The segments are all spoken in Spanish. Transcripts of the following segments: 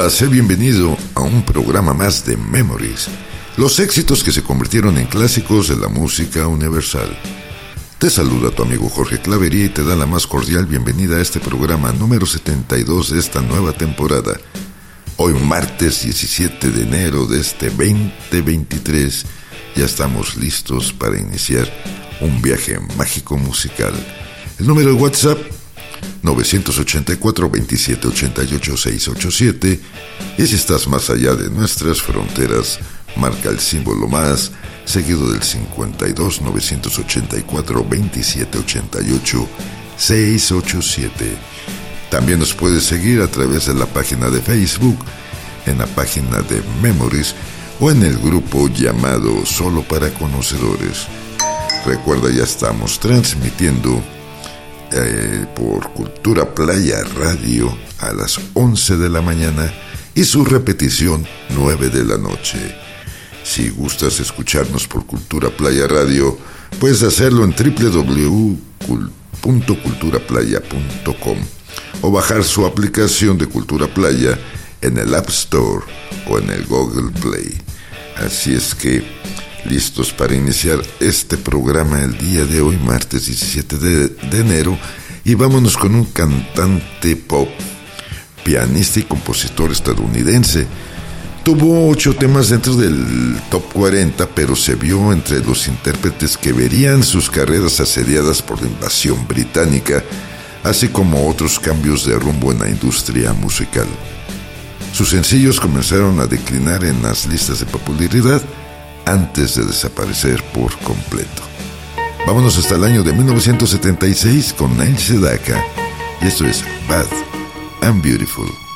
Hola, sé bienvenido a un programa más de Memories, los éxitos que se convirtieron en clásicos de la música universal. Te saluda tu amigo Jorge Clavería y te da la más cordial bienvenida a este programa número 72 de esta nueva temporada. Hoy martes 17 de enero de este 2023 ya estamos listos para iniciar un viaje mágico musical. El número de WhatsApp 984 2788 687 y si estás más allá de nuestras fronteras, marca el símbolo más seguido del 52 984 2788 687. También nos puedes seguir a través de la página de Facebook, en la página de Memories o en el grupo llamado Solo para Conocedores. Recuerda, ya estamos transmitiendo eh, por Cultura Playa Radio a las 11 de la mañana y su repetición 9 de la noche. Si gustas escucharnos por Cultura Playa Radio, puedes hacerlo en www.culturaplaya.com o bajar su aplicación de Cultura Playa en el App Store o en el Google Play. Así es que listos para iniciar este programa el día de hoy, martes 17 de, enero, y vámonos con un cantante pop, pianista y compositor estadounidense. Tuvo ocho temas dentro del top 40, pero se vio entre los intérpretes que verían sus carreras asediadas por la invasión británica, así como otros cambios de rumbo en la industria musical. Sus sencillos comenzaron a declinar en las listas de popularidad, antes de desaparecer por completo. Vámonos hasta el año de 1976 con Neil Sedaka y esto es Bad and Beautiful.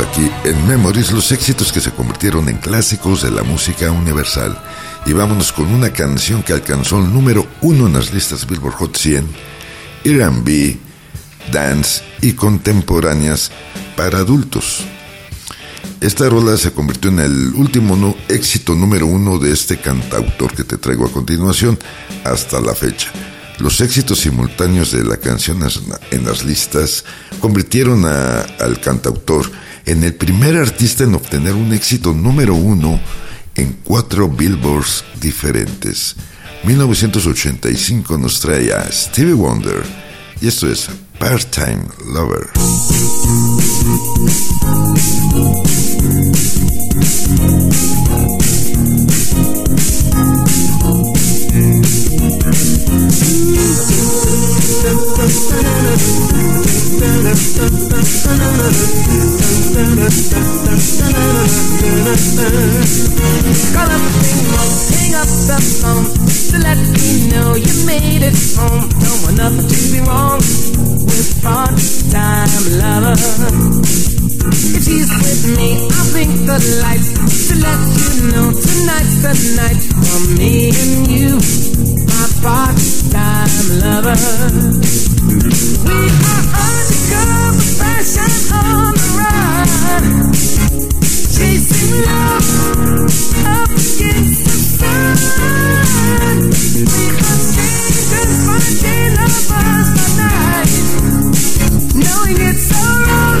Aquí en Memories, los éxitos que se convirtieron en clásicos de la música universal. Y vámonos con una canción que alcanzó el número uno en las listas Billboard Hot 100, R&B, dance y contemporáneas para adultos. Esta rola se convirtió en el último éxito número uno de este cantautor que te traigo a continuación hasta la fecha. Los éxitos simultáneos de la canción en las listas convirtieron al cantautor en el primer artista en obtener un éxito número uno en cuatro billboards diferentes. 1985 nos trae a Stevie Wonder y esto es Part-Time Lover. Call up the hang up the phone to let me know you made it home. Don't want nothing to be wrong with part-time lover. If she's with me, I'll blink the lights to let you know tonight's the night for me and you, my part-time lover. We are undercover fashion on the run, chasing love up against the sun. We are strangers, finding lovers by night, knowing it's so wrong,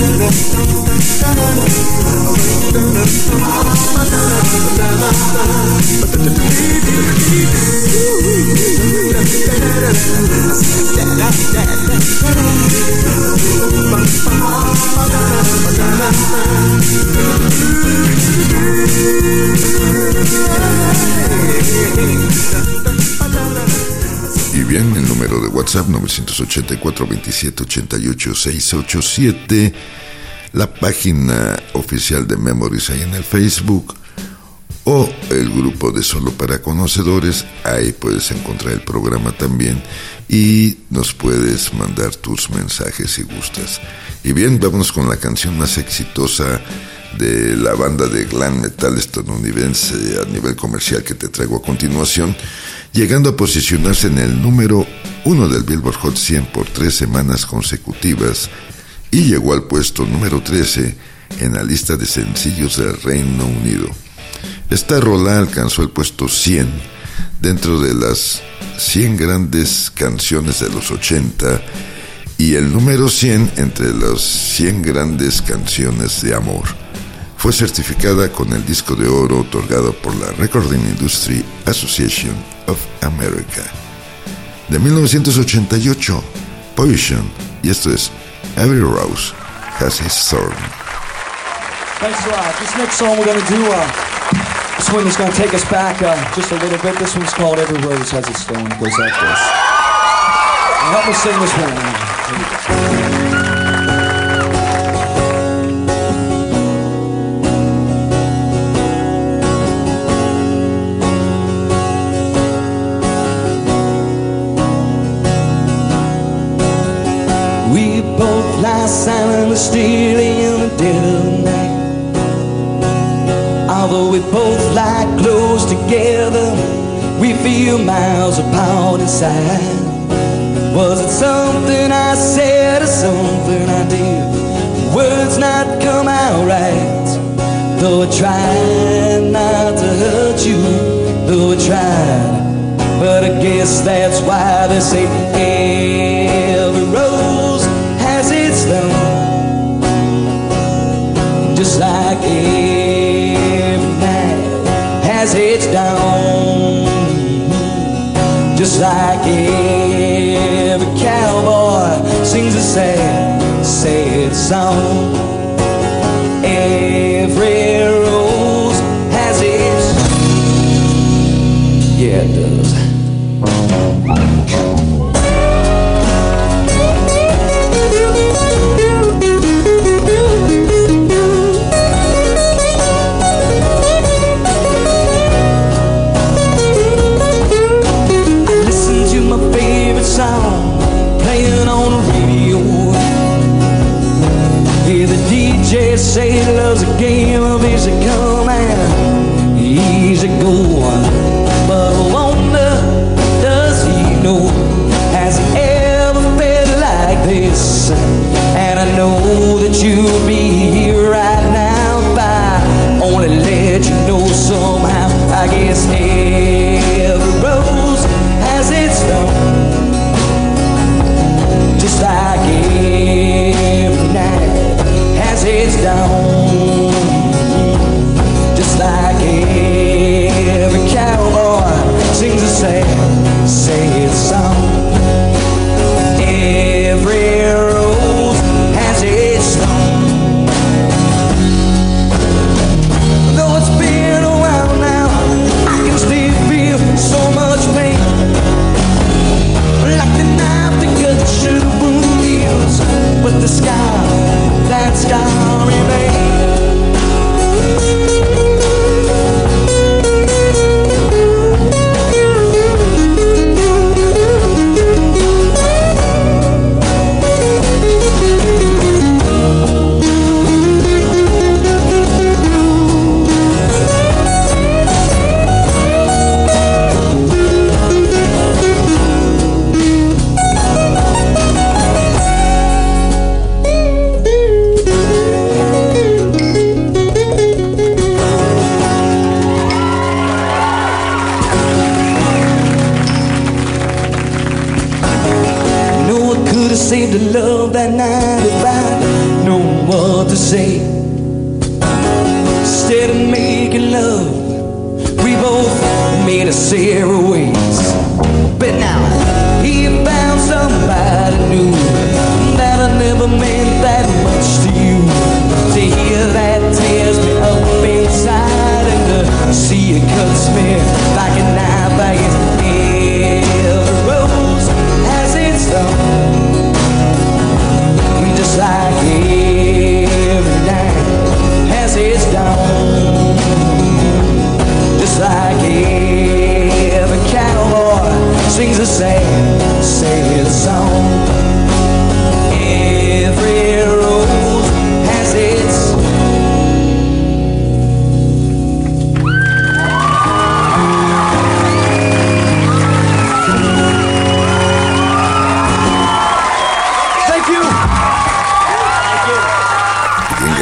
Y bien, el número de WhatsApp 984 27 88 687. la página oficial de Memories ahí en el Facebook o el grupo de Solo para Conocedores, ahí puedes encontrar el programa también y nos puedes mandar tus mensajes si gustas. Y bien, vámonos con la canción más exitosa de la banda de glam metal estadounidense a nivel comercial que te traigo a continuación, llegando a posicionarse en el número uno del Billboard Hot 100 por tres semanas consecutivas y llegó al puesto número 13 en la lista de sencillos del Reino Unido. Esta rola alcanzó el puesto 100 dentro de las 100 grandes canciones de los 80 y el número 100 entre las 100 grandes canciones de amor. Fue certificada con el disco de oro otorgado por la Recording Industry Association of America. De 1988, Position, y esto es Every Rose Has Its Thorn. Thanks a lot. This next song we're going to do, uh, this one is going to take us back uh, just a little bit. This one's called Every Rose Has Its Thorn. It goes like this. Help me sing this one. Still in the dead of night. Although we both lie close together, we feel miles apart inside. Was it something I said or something I did? Words not come out right. Though I tried not to hurt you, though I tried. But I guess that's why they say dawn. Just like every cowboy sings a sad, sad song. The love that night if I known what to say. to say, say his. Every rose has its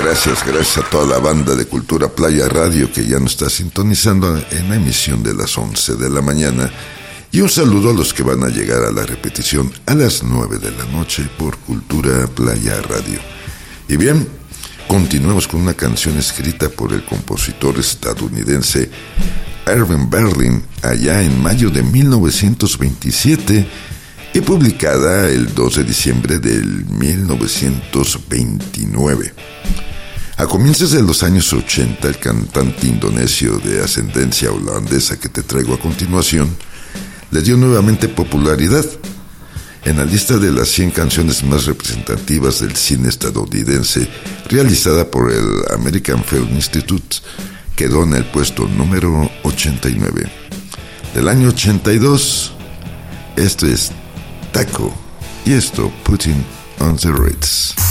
gracias, gracias a toda la banda de Cultura Playa Radio que ya nos está sintonizando en la emisión de las 11 de la mañana. Y un saludo a los que van a llegar a la repetición a las 9 de la noche por Cultura Playa Radio. Y bien, continuemos con una canción escrita por el compositor estadounidense Irving Berlin allá en mayo de 1927 y publicada el 2 de diciembre del 1929. A comienzos de los años 80, el cantante indonesio de ascendencia holandesa que te traigo a continuación le dio nuevamente popularidad. En la lista de las 100 canciones más representativas del cine estadounidense, realizada por el American Film Institute, quedó en el puesto número 89. Del año 82, esto es Taco y esto Putting on the Ritz.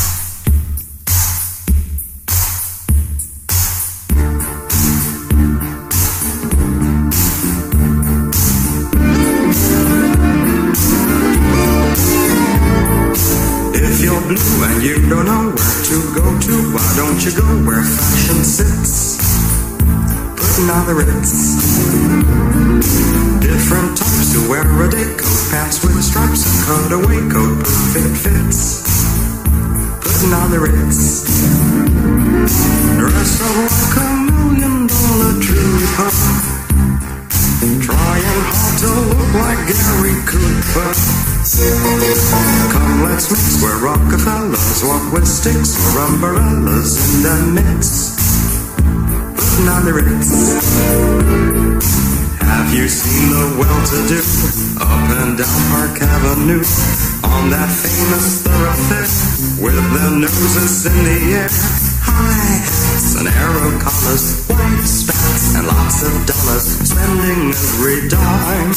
Umbrellas in the mix. The Ritz. Have you seen the well-to-do up and down Park Avenue on that famous thoroughfare with their noses in the air? High hats and arrow collars, white spats and lots of dollars, spending every dime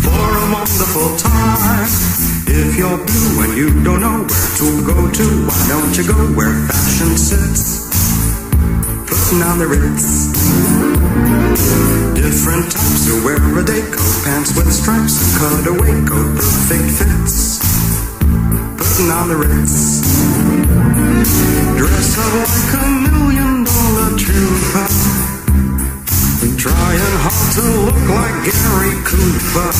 for a wonderful time. If you're blue and you don't know where to go to, why don't you go where Ritz. Different types who wear a day coat, pants with stripes, and cutaway coat, perfect fits. Putting on the Ritz. Dress up like a million dollar trooper. Trying hard to look like Gary Cooper.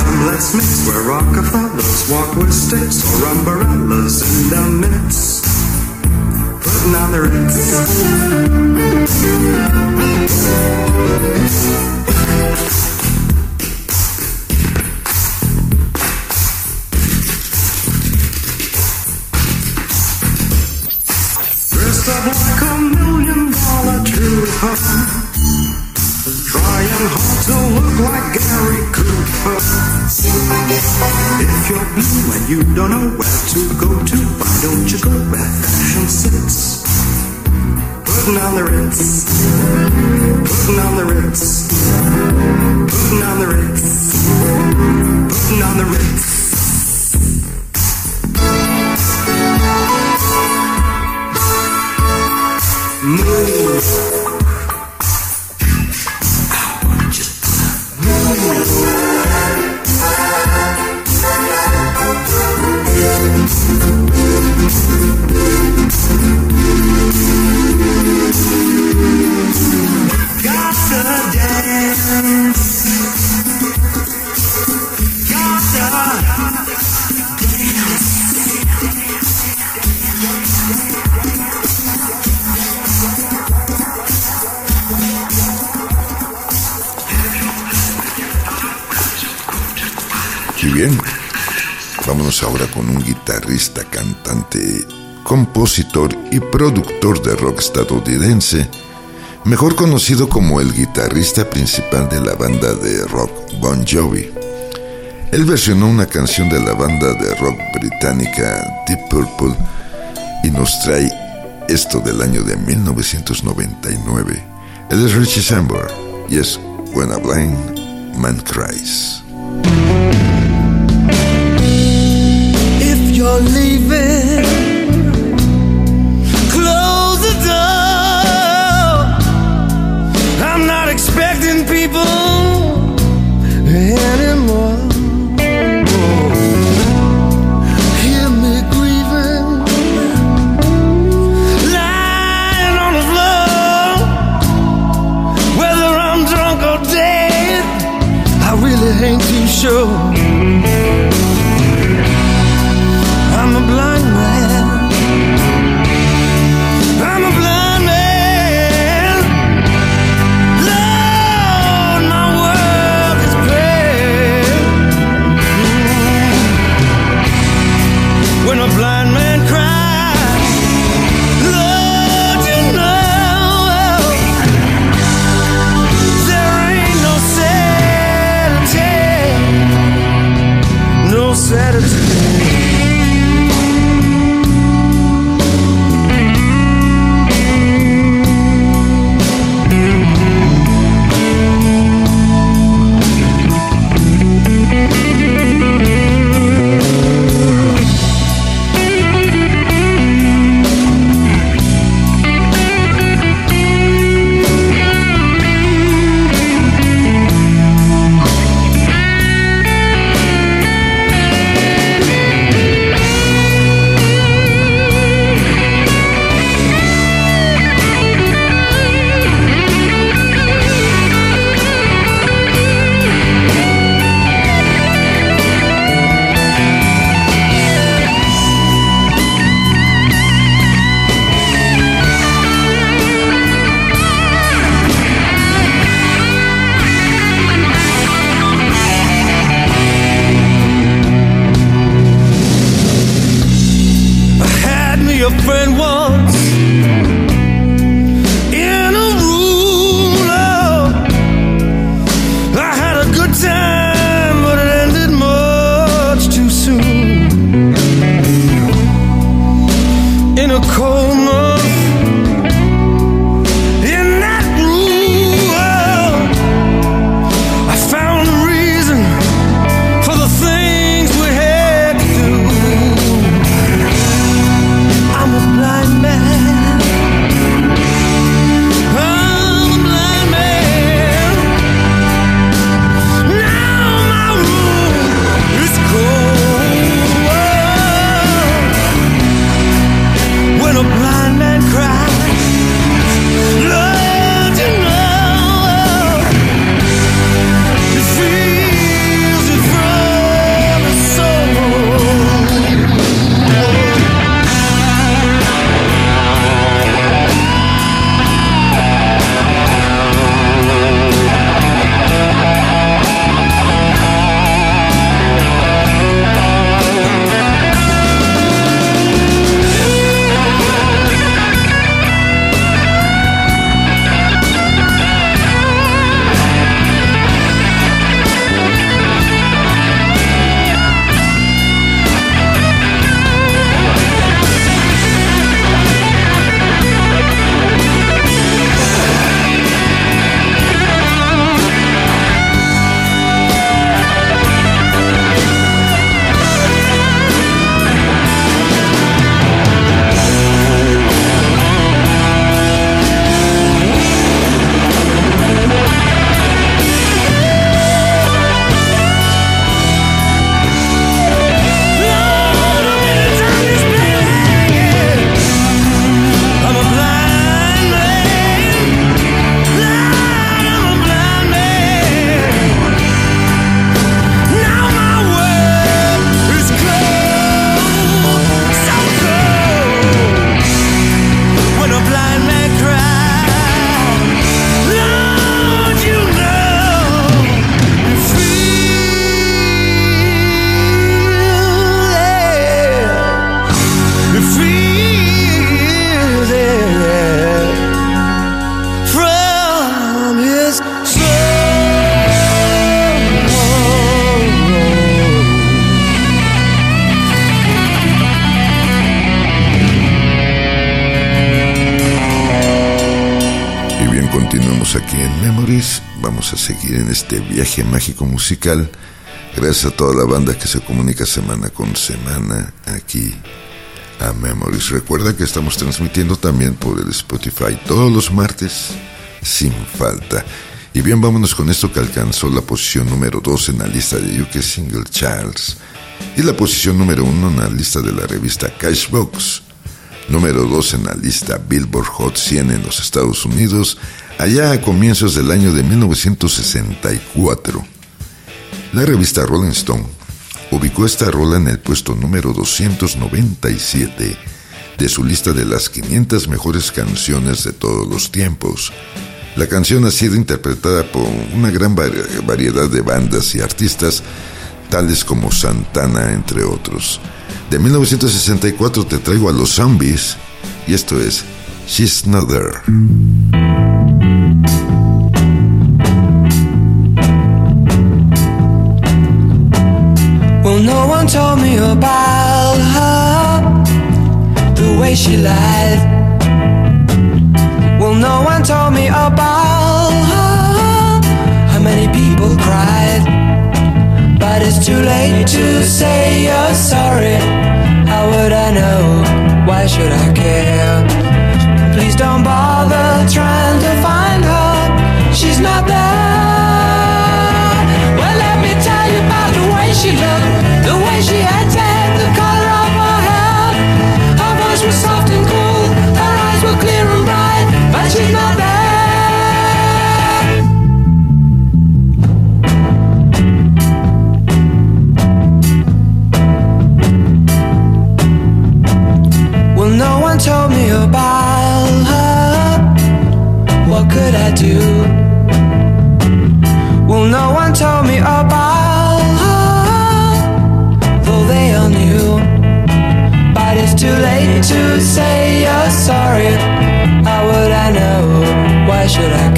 Come, let's mix where Rockefellers walk with sticks or umbrellas in the midst. Ritz. Dressed up like a million dollar trooper. You're blue and you don't know where to go to, why don't you go where fashion sits? Putting on the Ritz. Putting on the Ritz. Putting on the Ritz. Putting on the Ritz. Move. Con un guitarrista, cantante, compositor y productor de rock estadounidense, mejor conocido como el guitarrista principal de la banda de rock Bon Jovi. Él versionó una canción de la banda de rock británica Deep Purple y nos trae esto del año de 1999. Él es Richie Sambor y es When a Blind Man Cries. leave este viaje mágico musical. Gracias a toda la banda que se comunica semana con semana aquí a Memories. Recuerda que estamos transmitiendo también por el Spotify todos los martes sin falta. Y bien, vámonos con esto que alcanzó la posición número 2 en la lista de UK Single Charts y la posición número 1 en la lista de la revista Cashbox, número 2 en la lista Billboard Hot 100 en los Estados Unidos allá a comienzos del año de 1964. La revista Rolling Stone ubicó esta rola en el puesto número 297 de su lista de las 500 mejores canciones de todos los tiempos. La canción ha sido interpretada por una gran variedad de bandas y artistas, tales como Santana, entre otros. De 1964 te traigo a los zombies, y esto es She's Not There. Well, no one told me about her, the way she lied. Well, no one told me about it's too late to say you're sorry. How would I know? Why should I care? Please don't bother trying to find her. She's not there. Well, let me tell you about the way she looked. Do? Well, no one told me about her, though they all knew. But it's too late to say you're sorry. How would I know? Why should I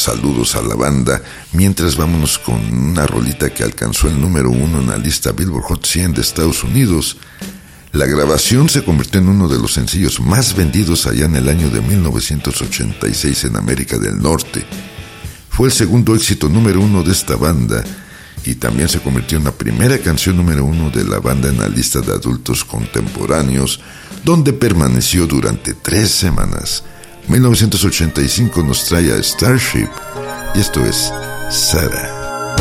saludos a la banda, mientras vámonos con una rolita que alcanzó el número uno en la lista Billboard Hot 100 de Estados Unidos. La grabación se convirtió en uno de los sencillos más vendidos allá en el año de 1986 en América del Norte. Fue el segundo éxito número uno de esta banda y también se convirtió en la primera canción número uno de la banda en la lista de adultos contemporáneos, donde permaneció durante tres semanas. 1985 nos trae a Starship y esto es Sarah.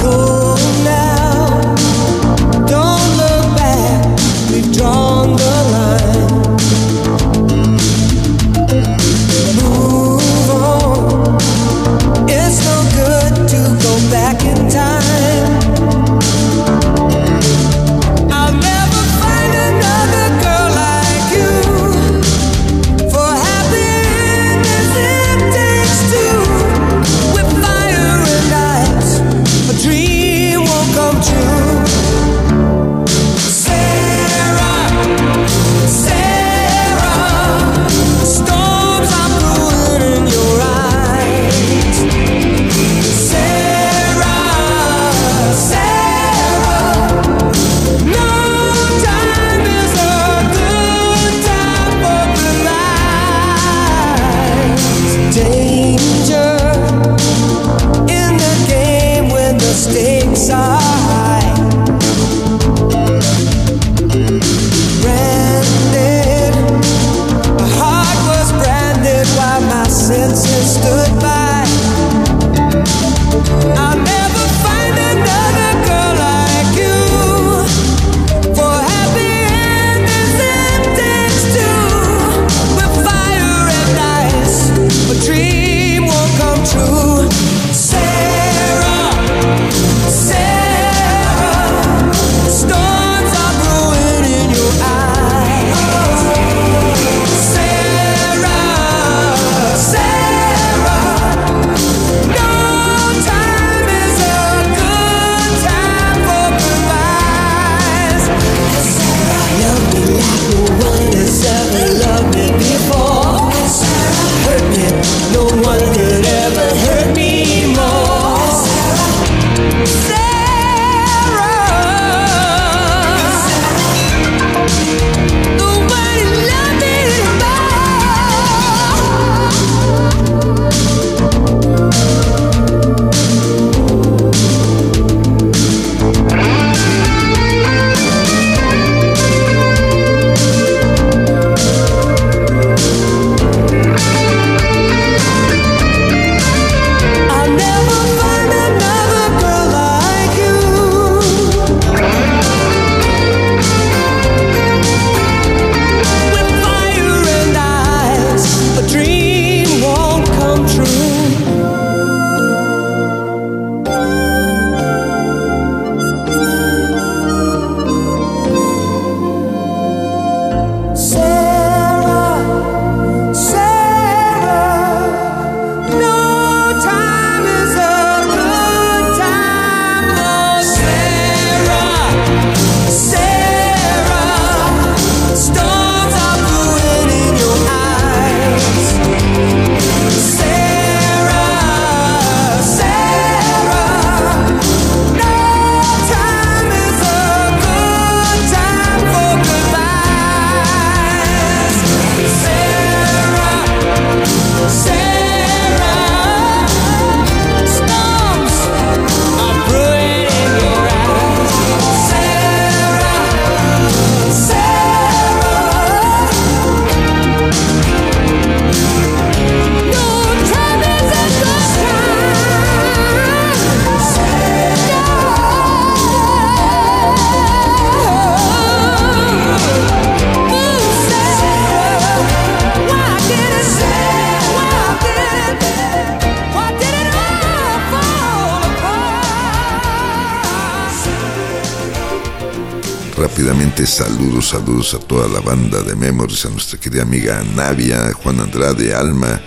Saludos, a toda la banda de Memories, a nuestra querida amiga Navia, Juan Andrade, Alma.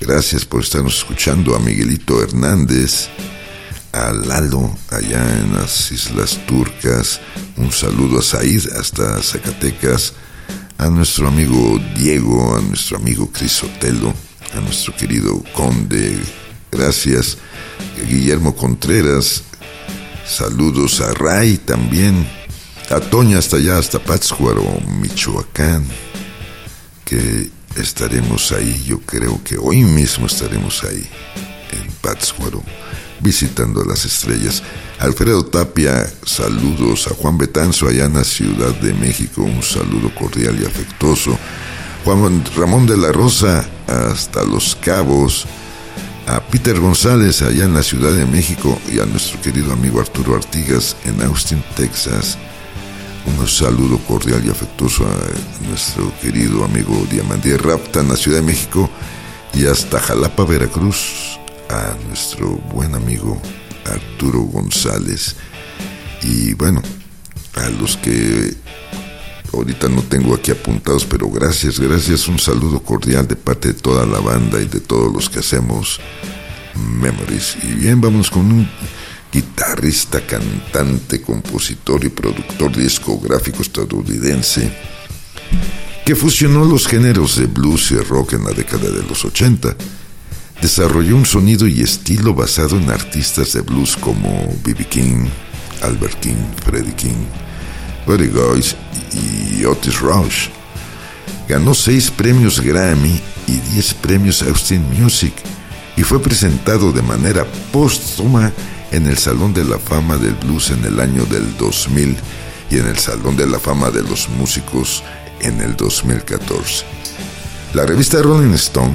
Gracias por estarnos escuchando, a Miguelito Hernández, a Lalo, allá en las Islas Turcas. Un saludo a Said, hasta Zacatecas. A nuestro amigo Diego, a nuestro amigo Crisotelo, a nuestro querido Conde. Gracias. Guillermo Contreras, Saludos a Ray también, a Toña hasta allá, hasta Pátzcuaro, Michoacán, que estaremos ahí, yo creo que hoy mismo estaremos ahí, en Pátzcuaro, visitando las estrellas. Alfredo Tapia, saludos a Juan Betanzo allá en la Ciudad de México, un saludo cordial y afectuoso. Juan Ramón de la Rosa, hasta Los Cabos, a Peter González allá en la Ciudad de México y a nuestro querido amigo Arturo Artigas en Austin, Texas. Un saludo cordial y afectuoso a nuestro querido amigo Diamandía Rapta en la Ciudad de México y hasta Jalapa, Veracruz, a nuestro buen amigo Arturo González. Y bueno, a los que ahorita no tengo aquí apuntados, pero gracias, gracias, un saludo cordial de parte de toda la banda y de todos los que hacemos Memories. Y bien, vamos con un guitarrista, cantante, compositor y productor discográfico estadounidense que fusionó los géneros de blues y rock en la década de los 80. Desarrolló un sonido y estilo basado en artistas de blues como B.B. King, Albert King, Freddie King, Buddy Guys y Otis Rush. Ganó seis premios Grammy y diez premios Austin Music y fue presentado de manera póstuma en el Salón de la Fama del Blues en el año del 2000 y en el Salón de la Fama de los Músicos en el 2014. La revista Rolling Stone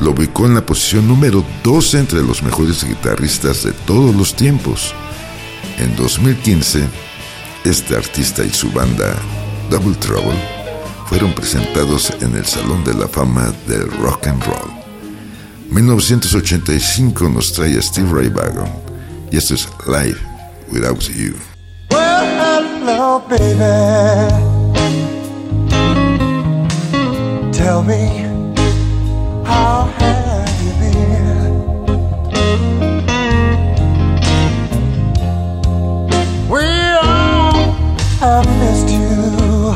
lo ubicó en la posición número 12 entre los mejores guitarristas de todos los tiempos. En 2015, este artista y su banda Double Trouble fueron presentados en el Salón de la Fama del Rock and Roll. 1985 nos trae Steve Ray Vaughan y esto life Without You. Well, hello, baby. Tell me, how have you been? We all have missed you.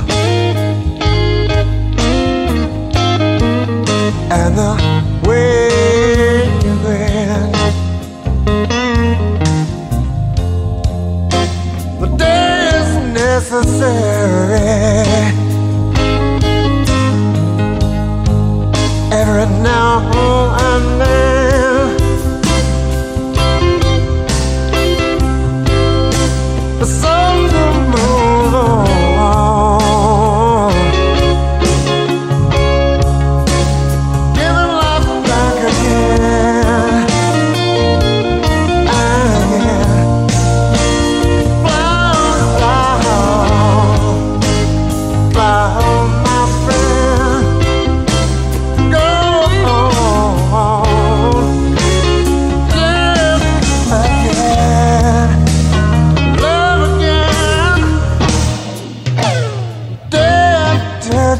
And the necessary. Every now and then.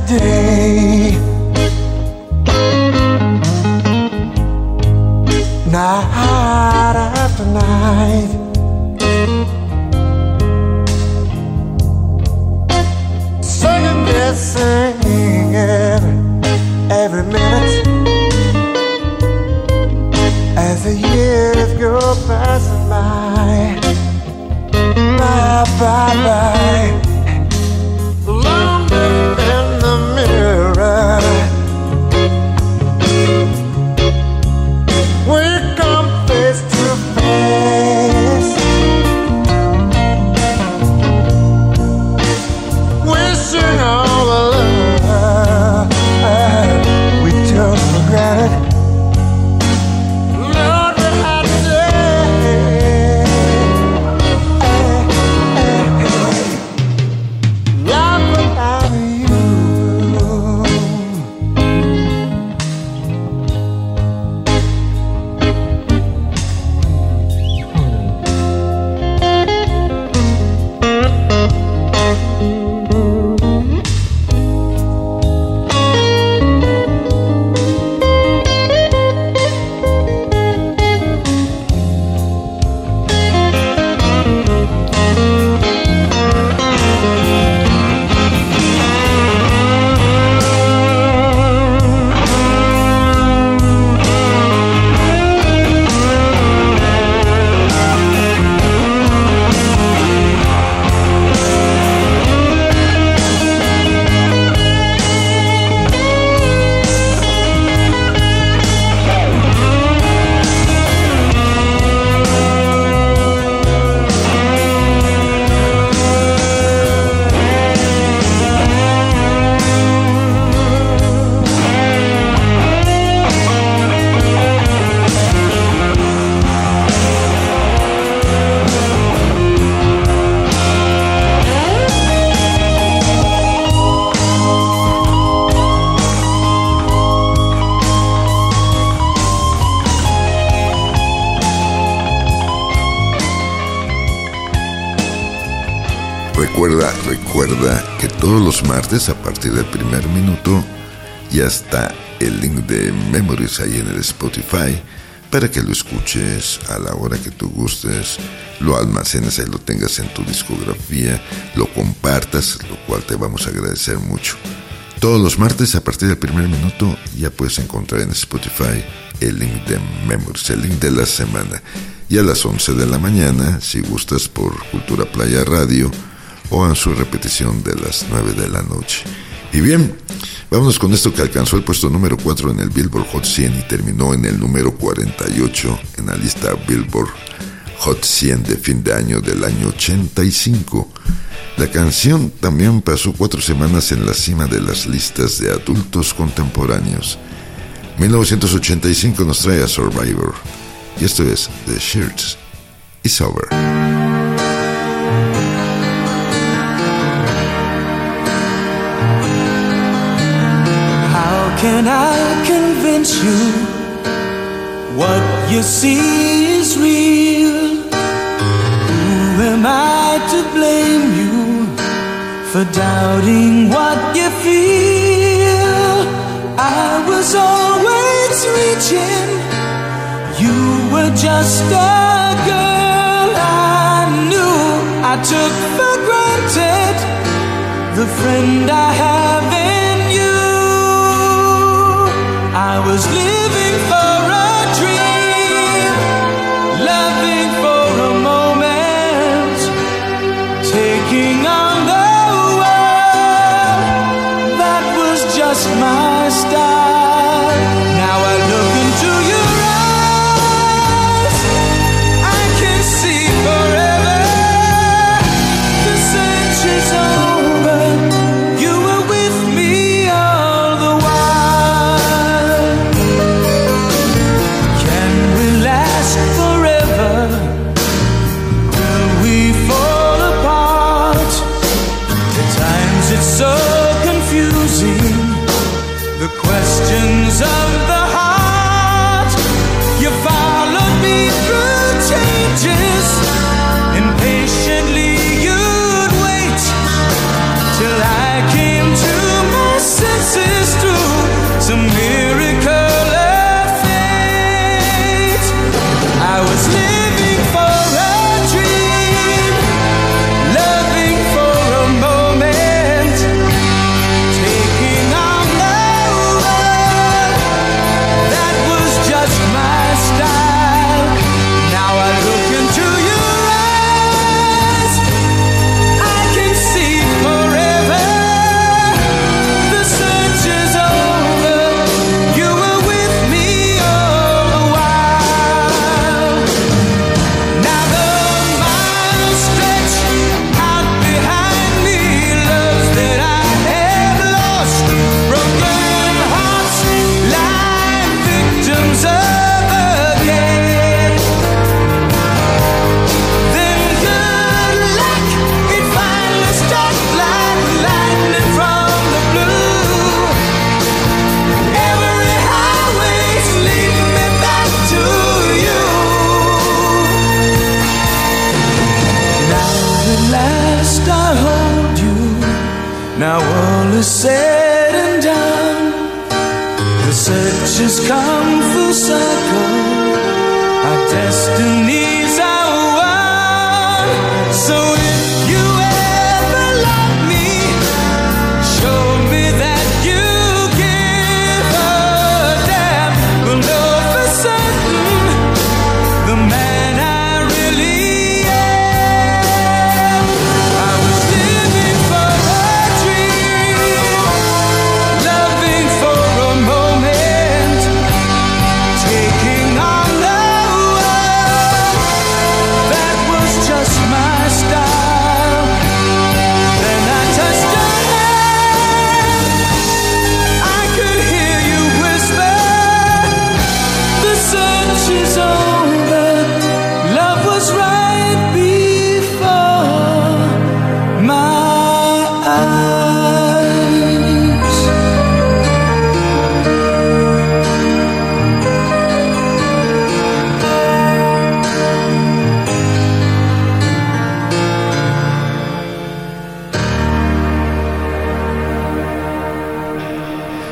Day. Martes a partir del primer minuto ya está el link de Memories ahí en el Spotify para que lo escuches a la hora que tú gustes, lo almacenes y lo tengas en tu discografía, lo compartas, lo cual te vamos a agradecer mucho. Todos los martes a partir del primer minuto ya puedes encontrar en Spotify el link de Memories, el link de la semana. Y a las 11 de la mañana, si gustas por Cultura Playa Radio, o en su repetición de las 9 de la noche. Y bien, vámonos con esto que alcanzó el puesto número 4 en el Billboard Hot 100 y terminó en el número 48 en la lista Billboard Hot 100 de fin de año del año 85. La canción también pasó cuatro semanas en la cima de las listas de adultos contemporáneos. 1985 nos trae a Survivor. Y esto es The Shirts Is Over. Can I convince you what you see is real? Who am I to blame you for doubting what you feel? I was always reaching, you were just a girl I knew. I took for granted the friend I have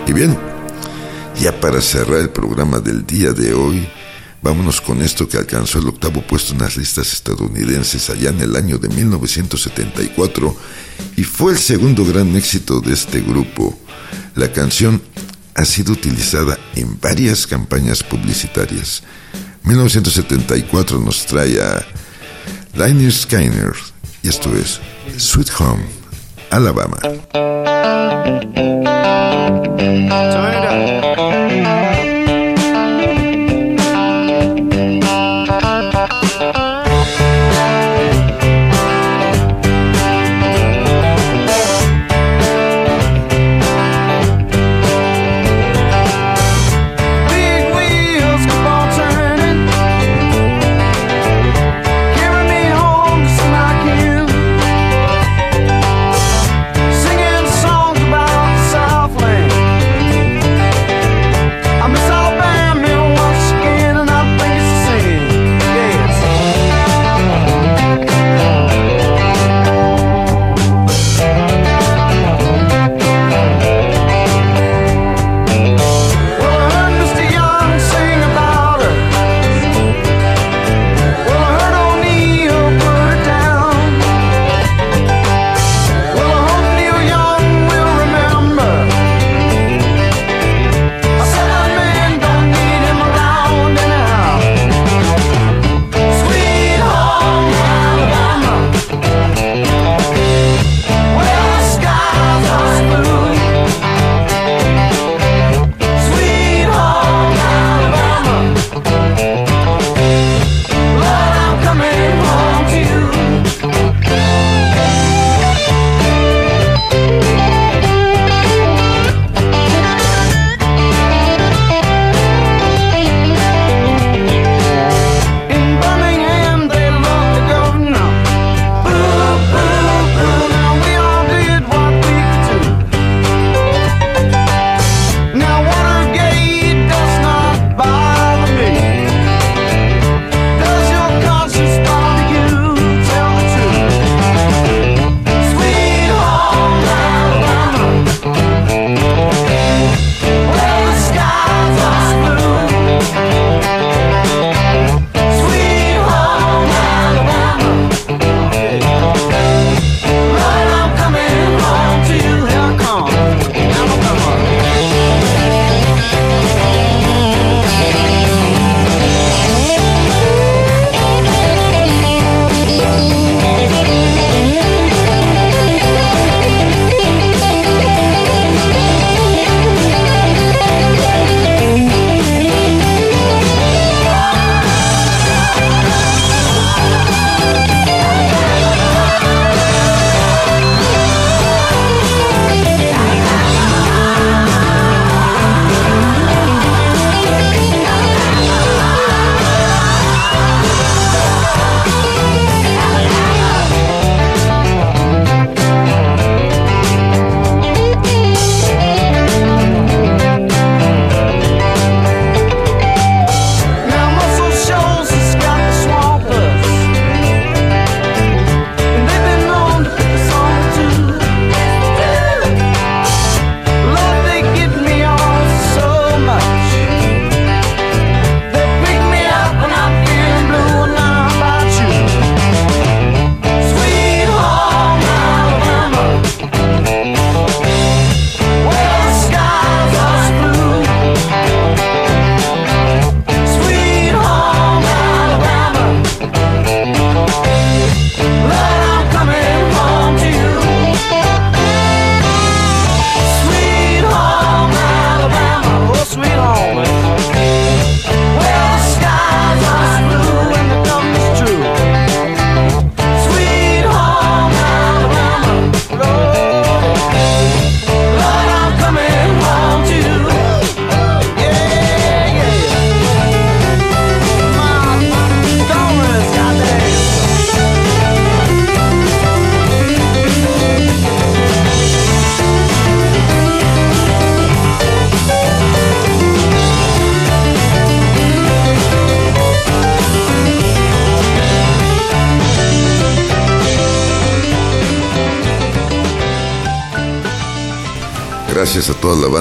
Y bien, ya para cerrar el programa del día de hoy, vámonos con esto que alcanzó el octavo puesto en las listas estadounidenses allá en el año de 1974 y fue el segundo gran éxito de este grupo. La canción ha sido utilizada en varias campañas publicitarias. 1974 nos trae a Liner Skyner y esto es Sweet Home, Alabama.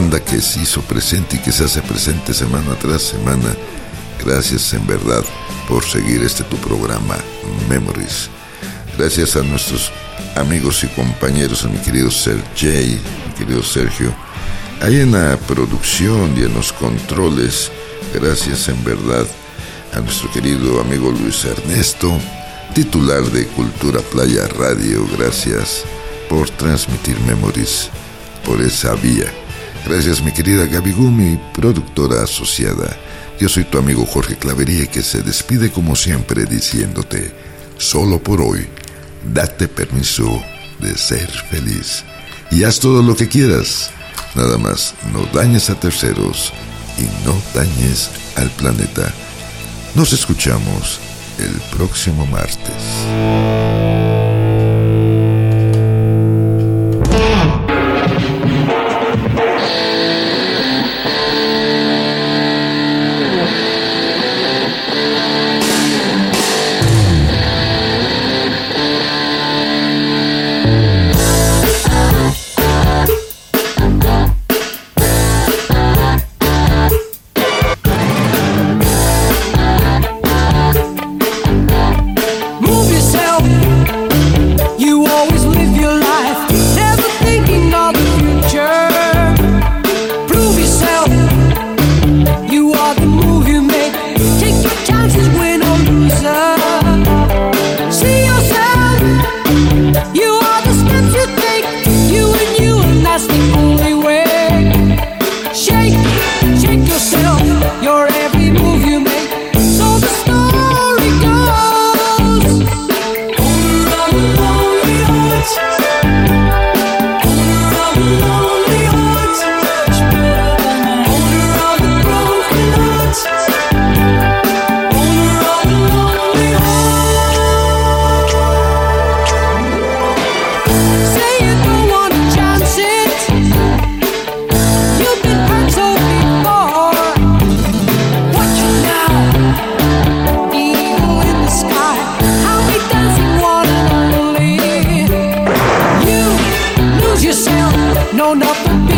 Banda que se hizo presente y que se hace presente semana tras semana. Gracias en verdad por seguir este tu programa Memories. Gracias a nuestros amigos y compañeros, a mi querido Sergey, mi querido Sergio, ahí en la producción y en los controles. Gracias en verdad a nuestro querido amigo Luis Ernesto, titular de Cultura Playa Radio. Gracias por transmitir Memories por esa vía. Gracias mi querida Gaby Gumi, productora asociada. Yo soy tu amigo Jorge Clavería que se despide como siempre diciéndote, solo por hoy, date permiso de ser feliz y haz todo lo que quieras. Nada más, no dañes a terceros y no dañes al planeta. Nos escuchamos el próximo martes.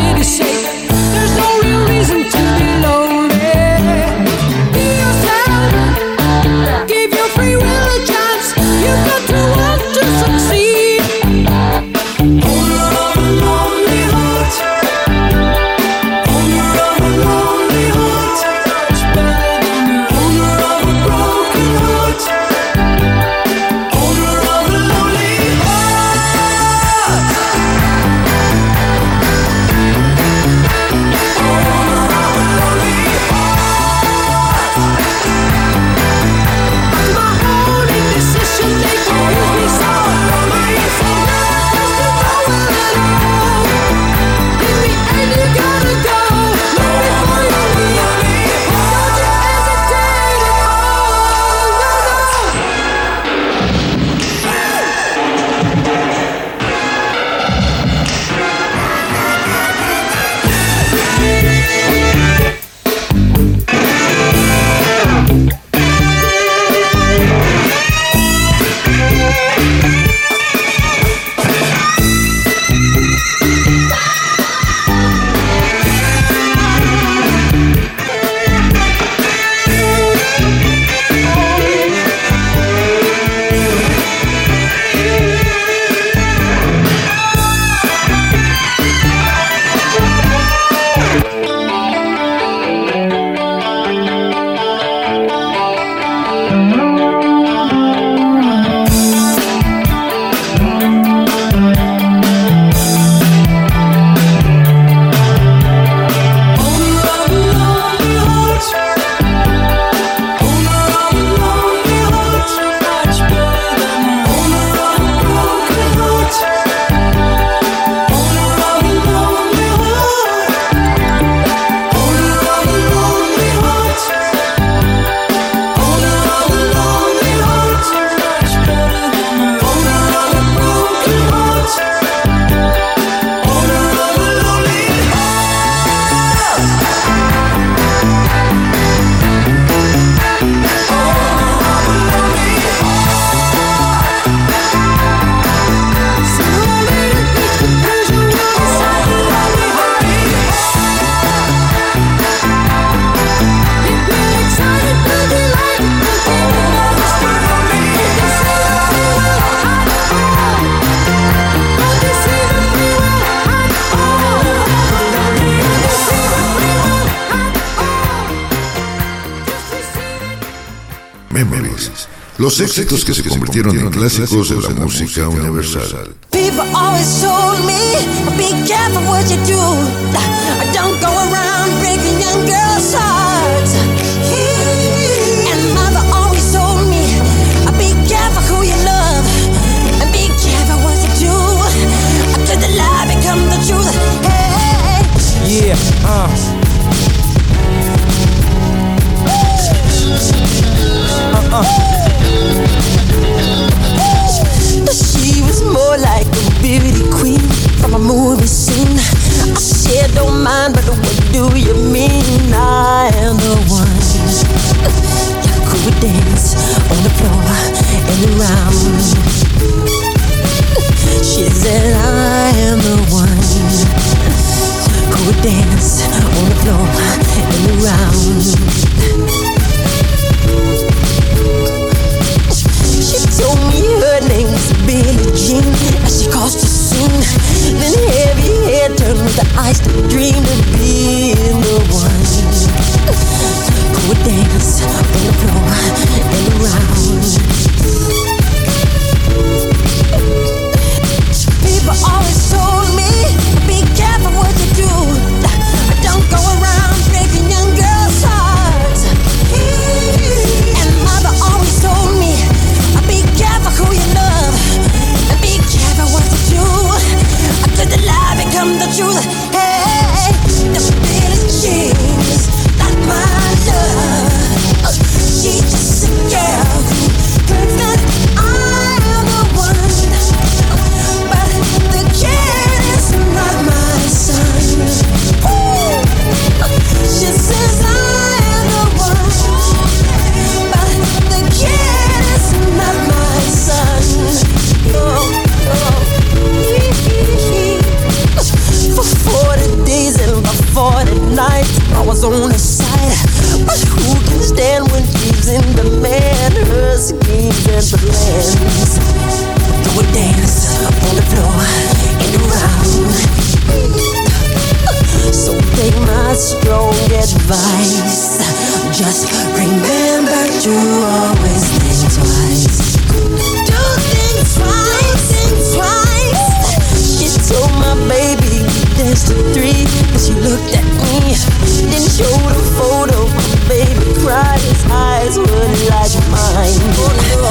bigger shape. There's no Los éxitos que se convirtieron en clásicos de la música universal. People always told me, be careful what you do. Don't go around breaking young girls' hearts. And mother always told me, be careful who you love. And be careful what you do. Could the lie become the truth? Hey. Yeah, uh. Uh-uh. She was more like a beauty queen from a movie scene. I said, don't mind, but what do you mean? I am the one dance on the floor and around. She said, I am the one who would dance on the floor and around. Told me her name was Billie Jean as she caused a scene. Then heavy hair turned the to dream of being the one who would dance on the floor and around. On her side. But who can stand when she's in demand? Her schemes and plans. Do a dance on the floor and around. So take my strong advice. Just remember to always think twice. Do think twice, think twice. She told my baby dance to three, but she looked at me. Then showed a photo. Baby cried. His eyes were like mine.